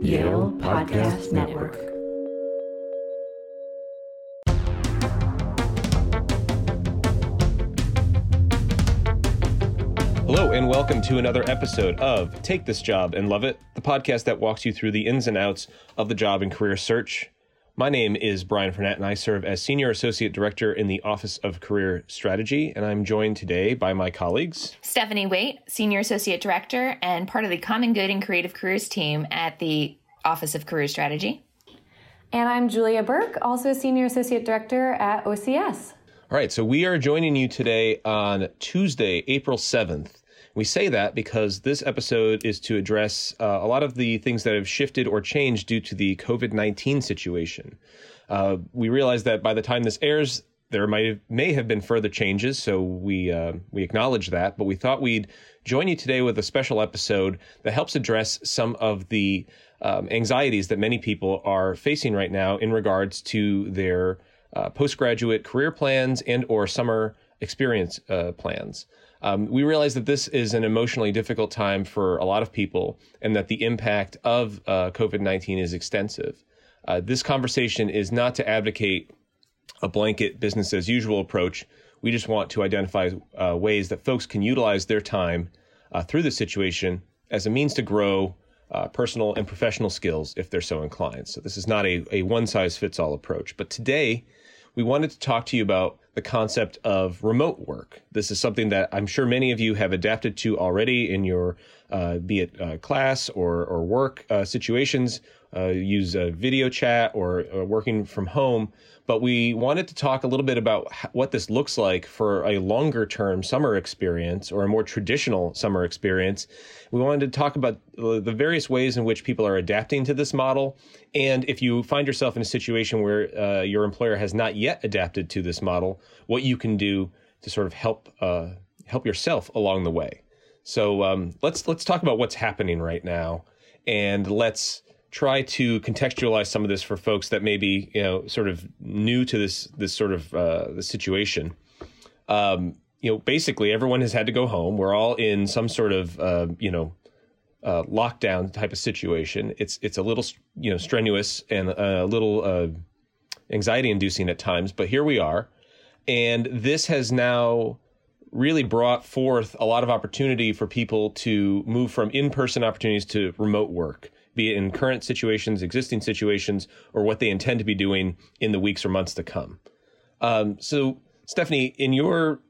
Yale Podcast Network. Hello, and welcome to another episode of Take This Job and Love It, the podcast that walks you through the ins and outs of the job and career search. My name is Brian Fernett, and I serve as Senior Associate Director in the Office of Career Strategy. And I'm joined today by my colleagues Stephanie Waite, Senior Associate Director and part of the Common Good and Creative Careers team at the Office of Career Strategy. And I'm Julia Burke, also Senior Associate Director at OCS. All right, so we are joining you today on Tuesday, April 7th. We say that because this episode is to address uh, a lot of the things that have shifted or changed due to the COVID 19 situation. Uh, we realize that by the time this airs, there might may have been further changes, so we uh, we acknowledge that. But we thought we'd join you today with a special episode that helps address some of the um, anxieties that many people are facing right now in regards to their uh, postgraduate career plans and or summer experience uh, plans. Um, we realize that this is an emotionally difficult time for a lot of people and that the impact of uh, COVID 19 is extensive. Uh, this conversation is not to advocate a blanket business as usual approach. We just want to identify uh, ways that folks can utilize their time uh, through the situation as a means to grow uh, personal and professional skills if they're so inclined. So, this is not a, a one size fits all approach. But today, we wanted to talk to you about the concept of remote work. This is something that I'm sure many of you have adapted to already in your, uh, be it uh, class or, or work uh, situations, uh, use video chat or, or, working from home. But we wanted to talk a little bit about what this looks like for a longer term summer experience or a more traditional summer experience. We wanted to talk about the various ways in which people are adapting to this model. And if you find yourself in a situation where uh, your employer has not yet adapted to this model, what you can do to sort of help uh, help yourself along the way. So um, let's let's talk about what's happening right now, and let's try to contextualize some of this for folks that may be you know sort of new to this this sort of uh, the situation. Um, you know, basically everyone has had to go home. We're all in some sort of uh, you know uh, lockdown type of situation. It's it's a little you know strenuous and a little uh, anxiety inducing at times, but here we are, and this has now really brought forth a lot of opportunity for people to move from in person opportunities to remote work be it in current situations, existing situations, or what they intend to be doing in the weeks or months to come. Um, so, Stephanie, in your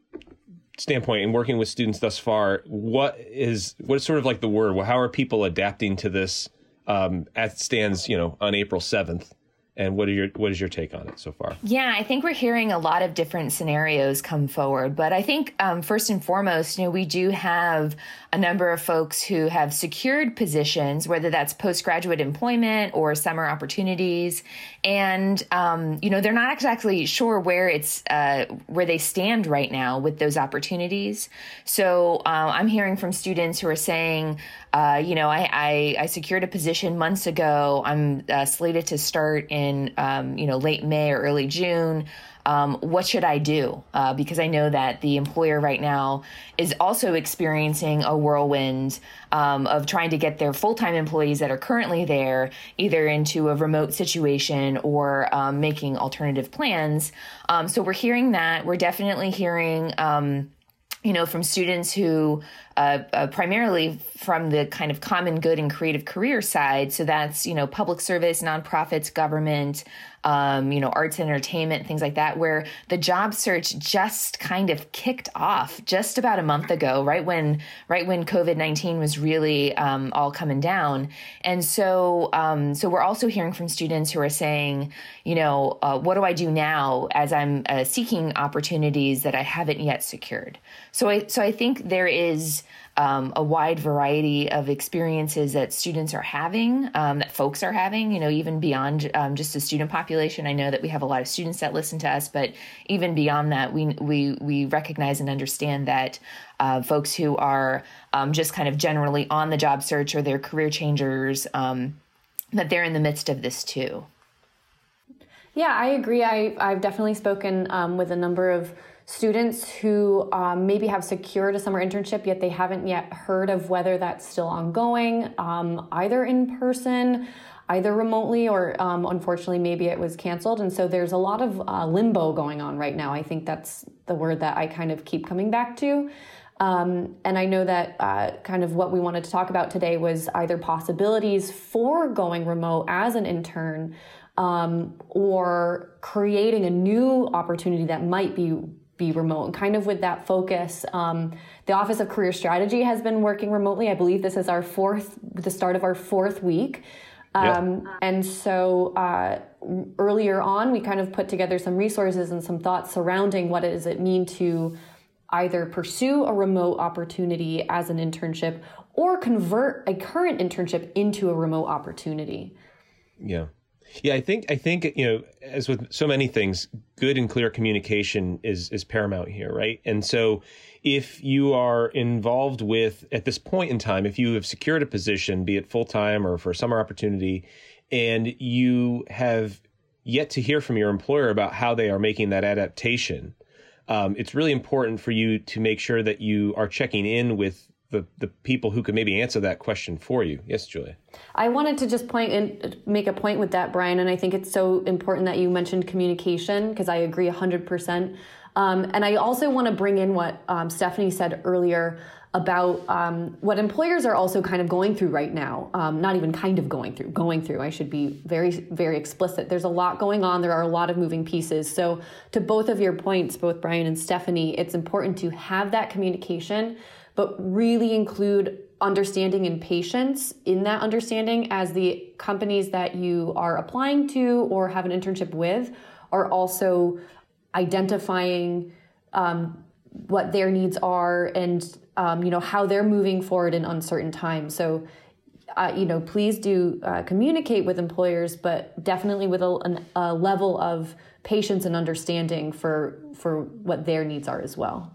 standpoint in working with students thus far, what is what is sort of like the word? How are people adapting to this um, as stands, you know, on April seventh? And what are your what is your take on it so far? Yeah, I think we're hearing a lot of different scenarios come forward, but I think um, first and foremost, you know, we do have a number of folks who have secured positions, whether that's postgraduate employment or summer opportunities, and um, you know they're not exactly sure where it's uh, where they stand right now with those opportunities. So uh, I'm hearing from students who are saying, uh, you know, I, I, I secured a position months ago. I'm uh, slated to start in um, you know late May or early June um, what should I do? Uh, because I know that the employer right now is also experiencing a whirlwind um, of trying to get their full time employees that are currently there either into a remote situation or um, making alternative plans. Um, so we're hearing that. We're definitely hearing um, you know, from students who uh, uh, primarily from the kind of common good and creative career side. So that's, you know, public service, nonprofits, government, um, you know, arts and entertainment, things like that, where the job search just kind of kicked off just about a month ago, right when right when COVID nineteen was really um, all coming down, and so um, so we're also hearing from students who are saying, you know, uh, what do I do now as I'm uh, seeking opportunities that I haven't yet secured? So I so I think there is um, a wide variety of experiences that students are having, um, that folks are having, you know, even beyond um, just the student population. I know that we have a lot of students that listen to us, but even beyond that, we, we, we recognize and understand that uh, folks who are um, just kind of generally on the job search or they're career changers, um, that they're in the midst of this too. Yeah, I agree. I, I've definitely spoken um, with a number of students who um, maybe have secured a summer internship yet they haven't yet heard of whether that's still ongoing, um, either in person, either remotely, or um, unfortunately, maybe it was canceled. And so there's a lot of uh, limbo going on right now. I think that's the word that I kind of keep coming back to. Um, and I know that uh, kind of what we wanted to talk about today was either possibilities for going remote as an intern um, or creating a new opportunity that might be be remote and kind of with that focus um, the office of career strategy has been working remotely. I believe this is our fourth the start of our fourth week. Um, and so uh, earlier on we kind of put together some resources and some thoughts surrounding what does it mean to either pursue a remote opportunity as an internship or convert a current internship into a remote opportunity. Yeah yeah, I think I think you know, as with so many things, good and clear communication is is paramount here, right? And so, if you are involved with at this point in time, if you have secured a position, be it full time or for a summer opportunity, and you have yet to hear from your employer about how they are making that adaptation, um, it's really important for you to make sure that you are checking in with the, the people who could maybe answer that question for you. Yes, Julia. I wanted to just point and make a point with that, Brian, and I think it's so important that you mentioned communication because I agree 100%. Um, and I also want to bring in what um, Stephanie said earlier about um, what employers are also kind of going through right now. Um, not even kind of going through, going through. I should be very, very explicit. There's a lot going on. There are a lot of moving pieces. So, to both of your points, both Brian and Stephanie, it's important to have that communication but really include understanding and patience in that understanding as the companies that you are applying to or have an internship with are also identifying um, what their needs are and um, you know how they're moving forward in uncertain times. So uh, you know please do uh, communicate with employers but definitely with a, a level of patience and understanding for for what their needs are as well.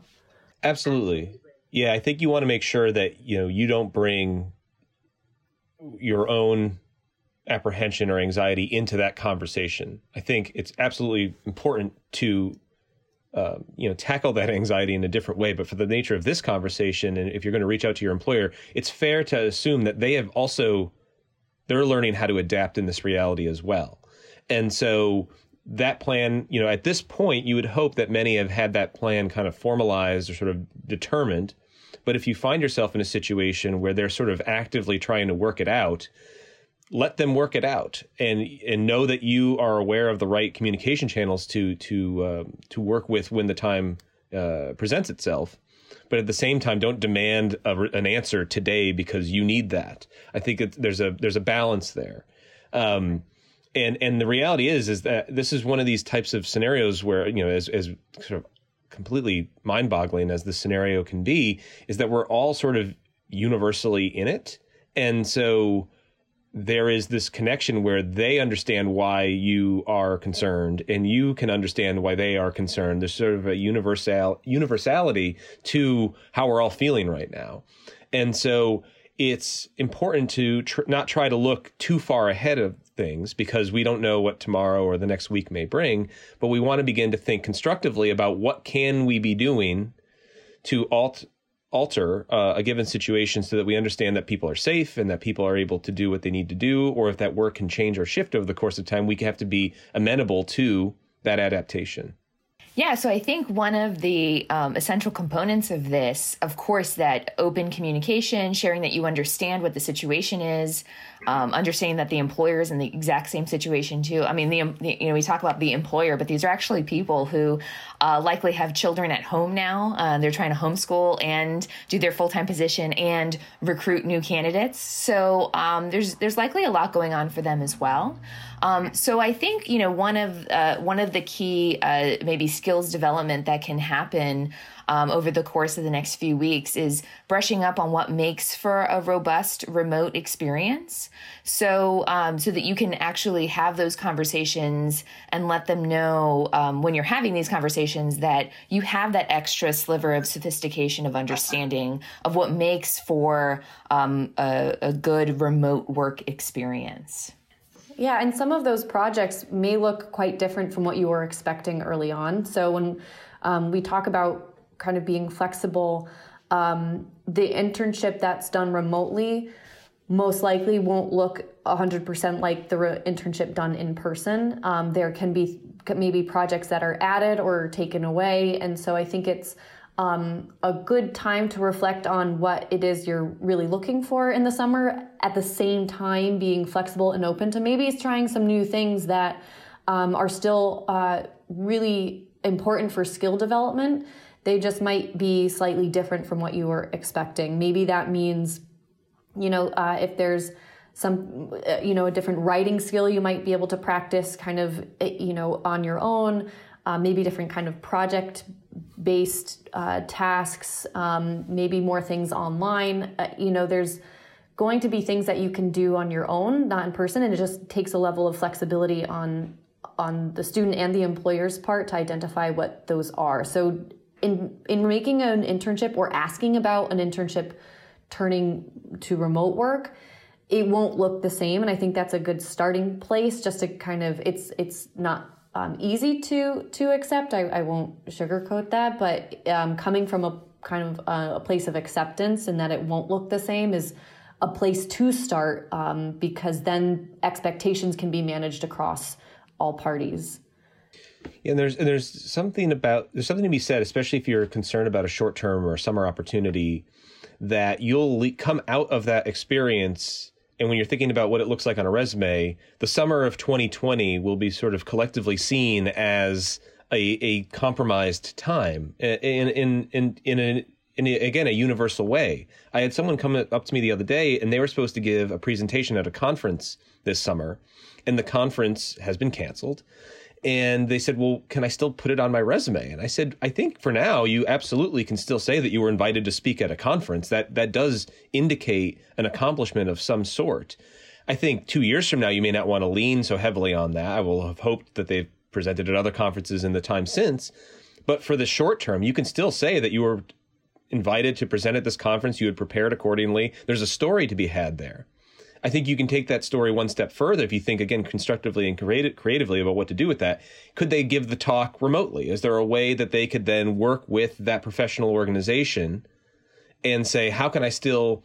Absolutely yeah, I think you want to make sure that you know you don't bring your own apprehension or anxiety into that conversation. I think it's absolutely important to uh, you know tackle that anxiety in a different way. But for the nature of this conversation, and if you're going to reach out to your employer, it's fair to assume that they have also they're learning how to adapt in this reality as well. And so that plan, you know, at this point, you would hope that many have had that plan kind of formalized or sort of determined but if you find yourself in a situation where they're sort of actively trying to work it out, let them work it out and and know that you are aware of the right communication channels to to uh, to work with when the time uh, presents itself. But at the same time don't demand a, an answer today because you need that. I think it, there's a there's a balance there. Um, and and the reality is is that this is one of these types of scenarios where you know as as sort of completely mind boggling as the scenario can be, is that we're all sort of universally in it. And so there is this connection where they understand why you are concerned and you can understand why they are concerned. There's sort of a universal universality to how we're all feeling right now. And so it's important to tr- not try to look too far ahead of things because we don't know what tomorrow or the next week may bring but we want to begin to think constructively about what can we be doing to alt alter uh, a given situation so that we understand that people are safe and that people are able to do what they need to do or if that work can change or shift over the course of time we have to be amenable to that adaptation. Yeah, so I think one of the um, essential components of this, of course, that open communication, sharing that you understand what the situation is, um, understanding that the employer is in the exact same situation too. I mean, the, the, you know we talk about the employer, but these are actually people who uh, likely have children at home now. Uh, they're trying to homeschool and do their full time position and recruit new candidates. So um, there's there's likely a lot going on for them as well. Um, so I think you know one of uh, one of the key uh, maybe skills development that can happen um, over the course of the next few weeks is brushing up on what makes for a robust remote experience. So um, so that you can actually have those conversations and let them know um, when you're having these conversations that you have that extra sliver of sophistication of understanding of what makes for um, a, a good remote work experience. Yeah, and some of those projects may look quite different from what you were expecting early on. So when Um, we talk about kind of being flexible. Um, the internship that's done remotely most likely won't look 100% like the re- internship done in person. Um, there can be maybe projects that are added or taken away. And so I think it's um, a good time to reflect on what it is you're really looking for in the summer, at the same time being flexible and open to maybe trying some new things that um, are still uh, really important for skill development. They just might be slightly different from what you were expecting. Maybe that means, you know, uh, if there's some uh, you know a different writing skill you might be able to practice kind of eh, you know on your own uh, maybe different kind of project based uh, tasks um, maybe more things online uh, you know there's going to be things that you can do on your own not in person and it just takes a level of flexibility on on the student and the employer's part to identify what those are so in in making an internship or asking about an internship turning to remote work it won't look the same. And i think that's a good starting place just to kind of it's it's not um, easy to to accept. I, I won't sugarcoat that but um, coming from a kind of a, a, place of acceptance and that it won't look the same is a place to start um, because then expectations can be managed across all parties and there's and there's something about there's something to be said, especially if you're concerned about a short term or summer opportunity, that you'll le- come out of that experience and when you're thinking about what it looks like on a resume, the summer of 2020 will be sort of collectively seen as a, a compromised time in in in in a in a, again a universal way. I had someone come up to me the other day, and they were supposed to give a presentation at a conference this summer, and the conference has been canceled and they said, "Well, can I still put it on my resume?" And I said, "I think for now you absolutely can still say that you were invited to speak at a conference. That that does indicate an accomplishment of some sort." I think 2 years from now you may not want to lean so heavily on that. I will have hoped that they've presented at other conferences in the time since. But for the short term, you can still say that you were invited to present at this conference, you had prepared accordingly. There's a story to be had there. I think you can take that story one step further if you think again constructively and creative, creatively about what to do with that. Could they give the talk remotely? Is there a way that they could then work with that professional organization and say, how can I still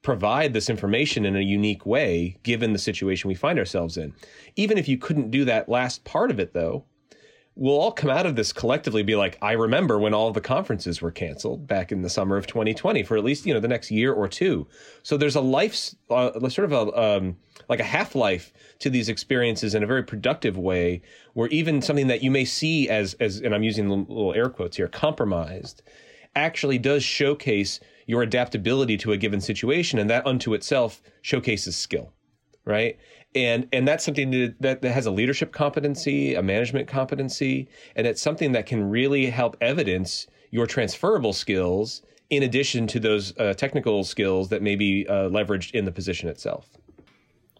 provide this information in a unique way given the situation we find ourselves in? Even if you couldn't do that last part of it though, we'll all come out of this collectively be like i remember when all the conferences were canceled back in the summer of 2020 for at least you know the next year or two. So there's a life uh, sort of a um, like a half life to these experiences in a very productive way where even something that you may see as as and i'm using little air quotes here compromised actually does showcase your adaptability to a given situation and that unto itself showcases skill right and and that's something that, that has a leadership competency a management competency and it's something that can really help evidence your transferable skills in addition to those uh, technical skills that may be uh, leveraged in the position itself.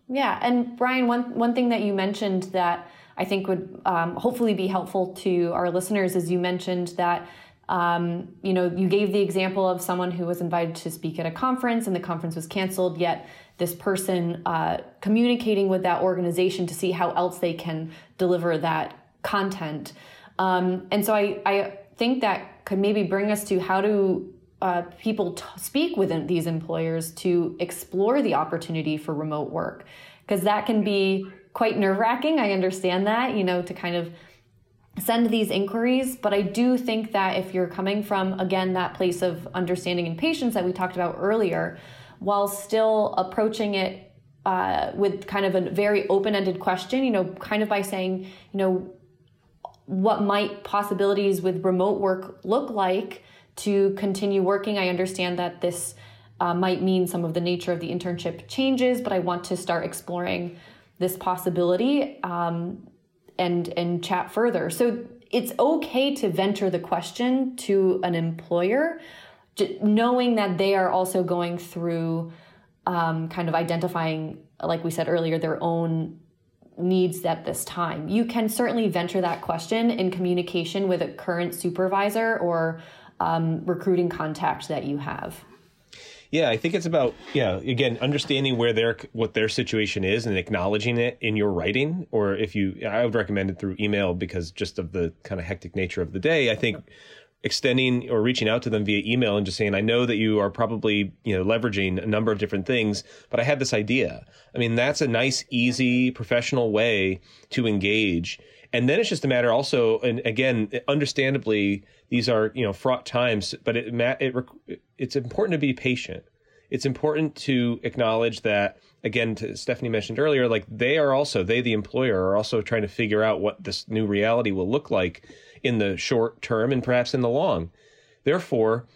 Yeah and brian one one thing that you mentioned that i think would um, hopefully be helpful to our listeners is you mentioned that um, you know you gave the example of someone who was invited to speak at a conference and the conference was canceled yet this person uh, communicating with that organization to see how else they can deliver that content. Um, and so I, I think that could maybe bring us to how do uh, people t- speak with these employers to explore the opportunity for remote work because that can be quite nerve wracking. I understand that, you know, to kind of send these inquiries. But I do think that if you're coming from, again, that place of understanding and patience that we talked about earlier, while still approaching it uh, with kind of a very open-ended question you know kind of by saying you know what might possibilities with remote work look like to continue working? I understand that this uh, might mean some of the nature of the internship changes but i want to start exploring this possibility um, and and chat further. So it's okay to venture the question to an employer knowing that they are also going through um, kind of identifying, like we said earlier, their own needs at this time. You can certainly venture that question in communication with a current supervisor or um, recruiting contact that you have. Yeah, I think it's about yeah again understanding where their what their situation is and acknowledging it in your writing, or if you I would recommend it through email because just of the kind of hectic nature of the day. I think extending or reaching out to them via email and just saying, I know that you are probably, you know, leveraging a number of different things, but I had this idea. I mean, that's a nice, easy, professional way to engage. And then it's just a matter also, and again, understandably, these are, you know, fraught times, but it, it, it's important to be patient. It's important to acknowledge that, again, Stephanie mentioned earlier, like they are also, they, the employer, are also trying to figure out what this new reality will look like in the short term and perhaps in the long. Therefore,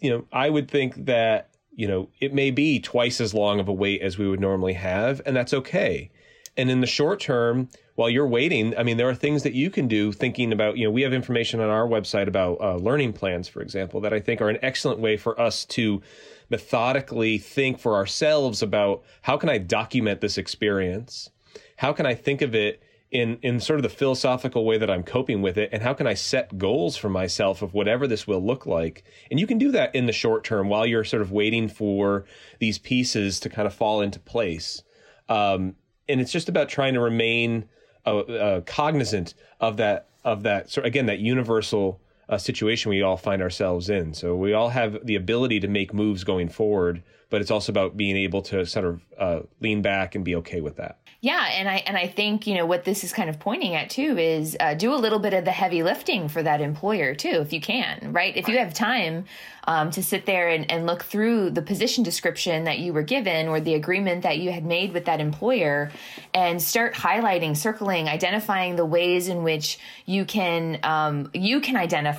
you know, I would think that, you know, it may be twice as long of a wait as we would normally have, and that's okay. And in the short term, while you're waiting, I mean, there are things that you can do thinking about, you know, we have information on our website about uh, learning plans, for example, that I think are an excellent way for us to methodically think for ourselves about how can I document this experience? How can I think of it in in sort of the philosophical way that I'm coping with it and how can I set goals for myself of whatever this will look like? And you can do that in the short term while you're sort of waiting for these pieces to kind of fall into place. Um, and it's just about trying to remain uh, uh, cognizant of that of that so again that universal uh, situation we all find ourselves in. So we all have the ability to make moves going forward but it's also about being able to sort of uh, lean back and be okay with that. Yeah, and I and I think you know what this is kind of pointing at too is uh, do a little bit of the heavy lifting for that employer too, if you can, right? If you have time um, to sit there and, and look through the position description that you were given or the agreement that you had made with that employer, and start highlighting, circling, identifying the ways in which you can um, you can identify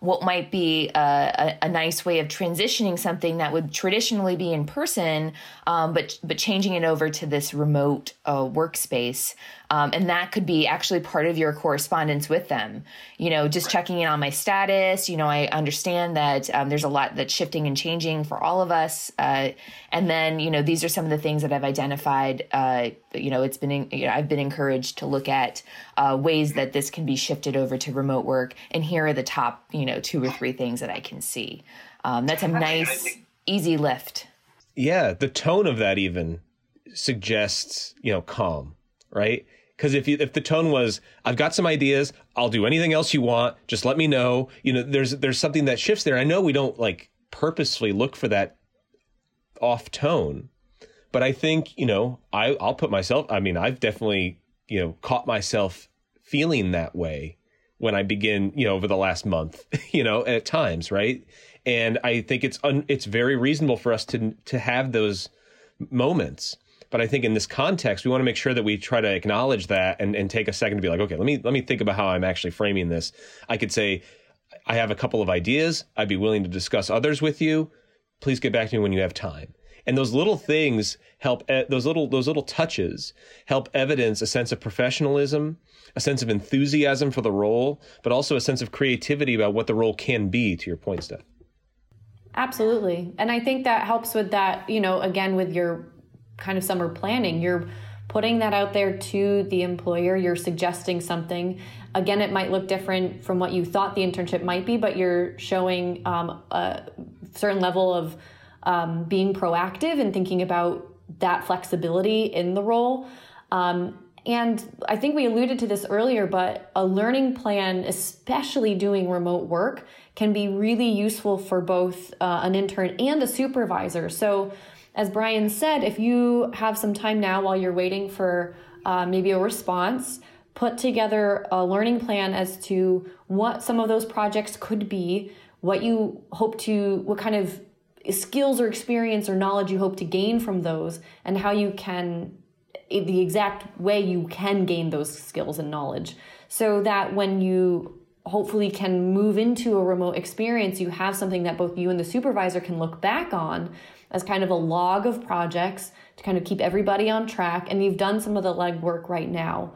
what might be a, a, a, nice way of transitioning something that would traditionally be in person, um, but but changing it over to this remote a workspace. Um, and that could be actually part of your correspondence with them. You know, just checking in on my status. You know, I understand that um, there's a lot that's shifting and changing for all of us. Uh, and then, you know, these are some of the things that I've identified. Uh, you know, it's been, you know, I've been encouraged to look at uh, ways that this can be shifted over to remote work. And here are the top, you know, two or three things that I can see. Um, that's a nice, easy lift. Yeah, the tone of that even suggests you know calm, right? Because if you if the tone was I've got some ideas, I'll do anything else you want, just let me know. You know, there's there's something that shifts there. I know we don't like purposefully look for that off tone, but I think you know I I'll put myself. I mean, I've definitely you know caught myself feeling that way when I begin, you know, over the last month, you know, at times, right? And I think it's un, it's very reasonable for us to to have those moments. But I think in this context, we want to make sure that we try to acknowledge that and, and take a second to be like, okay, let me let me think about how I'm actually framing this. I could say, I have a couple of ideas. I'd be willing to discuss others with you. Please get back to me when you have time. And those little things help. Those little those little touches help evidence a sense of professionalism, a sense of enthusiasm for the role, but also a sense of creativity about what the role can be. To your point, Steph. Absolutely. And I think that helps with that, you know, again, with your kind of summer planning. You're putting that out there to the employer. You're suggesting something. Again, it might look different from what you thought the internship might be, but you're showing um, a certain level of um, being proactive and thinking about that flexibility in the role. Um, and I think we alluded to this earlier, but a learning plan, especially doing remote work, can be really useful for both uh, an intern and a supervisor. So, as Brian said, if you have some time now while you're waiting for uh, maybe a response, put together a learning plan as to what some of those projects could be, what you hope to, what kind of skills or experience or knowledge you hope to gain from those, and how you can, the exact way you can gain those skills and knowledge. So that when you hopefully can move into a remote experience, you have something that both you and the supervisor can look back on as kind of a log of projects to kind of keep everybody on track. And you've done some of the legwork right now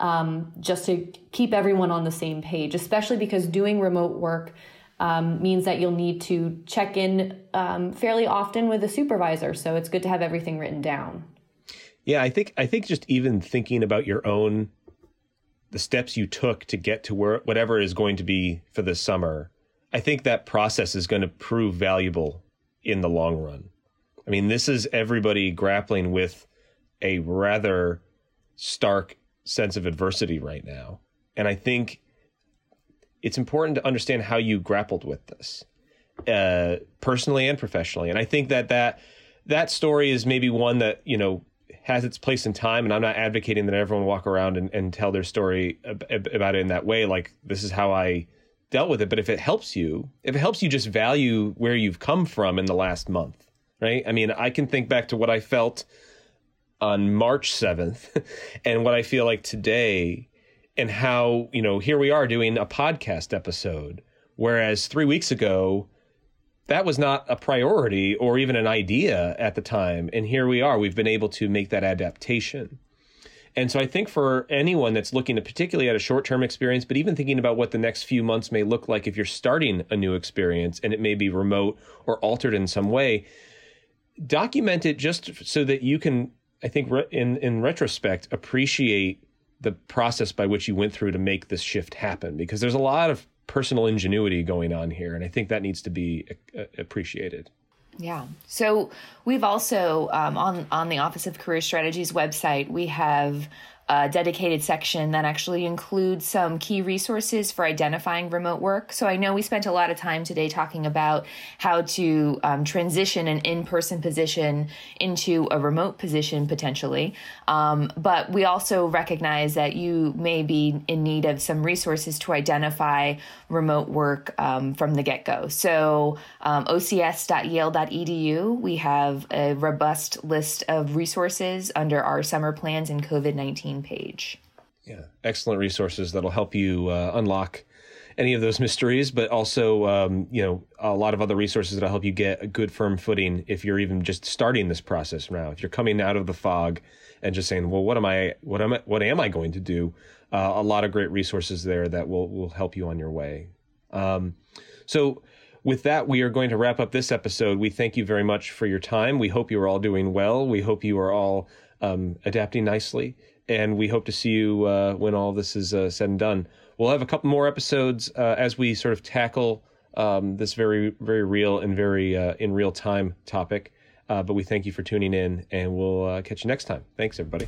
um, just to keep everyone on the same page, especially because doing remote work um, means that you'll need to check in um, fairly often with a supervisor. So it's good to have everything written down. Yeah, I think I think just even thinking about your own the steps you took to get to where whatever is going to be for the summer, I think that process is going to prove valuable in the long run. I mean, this is everybody grappling with a rather stark sense of adversity right now. And I think it's important to understand how you grappled with this uh, personally and professionally. And I think that that that story is maybe one that you know has its place in time. And I'm not advocating that everyone walk around and, and tell their story about it in that way. Like this is how I dealt with it. But if it helps you, if it helps you just value where you've come from in the last month, right? I mean, I can think back to what I felt on March 7th and what I feel like today and how, you know, here we are doing a podcast episode. Whereas three weeks ago, that was not a priority or even an idea at the time. And here we are. We've been able to make that adaptation. And so I think for anyone that's looking particularly at a short term experience, but even thinking about what the next few months may look like if you're starting a new experience and it may be remote or altered in some way, document it just so that you can, I think, in, in retrospect, appreciate the process by which you went through to make this shift happen because there's a lot of personal ingenuity going on here. And I think that needs to be uh, appreciated. Yeah. So we've also um, on on the Office of Career Strategies website we have a dedicated section that actually includes some key resources for identifying remote work. So I know we spent a lot of time today talking about how to um, transition an in person position into a remote position potentially. Um, but we also recognize that you may be in need of some resources to identify remote work um, from the get go. So um, ocs.yale.edu, we have a robust list of resources under our summer plans and COVID 19 page. Yeah, excellent resources that'll help you uh, unlock any of those mysteries, but also, um, you know, a lot of other resources that'll help you get a good firm footing if you're even just starting this process now. If you're coming out of the fog and just saying, "Well, what am I? What am I? What am I going to do?" Uh, a lot of great resources there that will will help you on your way. Um, so. With that, we are going to wrap up this episode. We thank you very much for your time. We hope you are all doing well. We hope you are all um, adapting nicely and we hope to see you uh, when all this is uh, said and done. We'll have a couple more episodes uh, as we sort of tackle um, this very, very real and very uh, in real time topic. Uh, but we thank you for tuning in, and we'll uh, catch you next time. Thanks, everybody.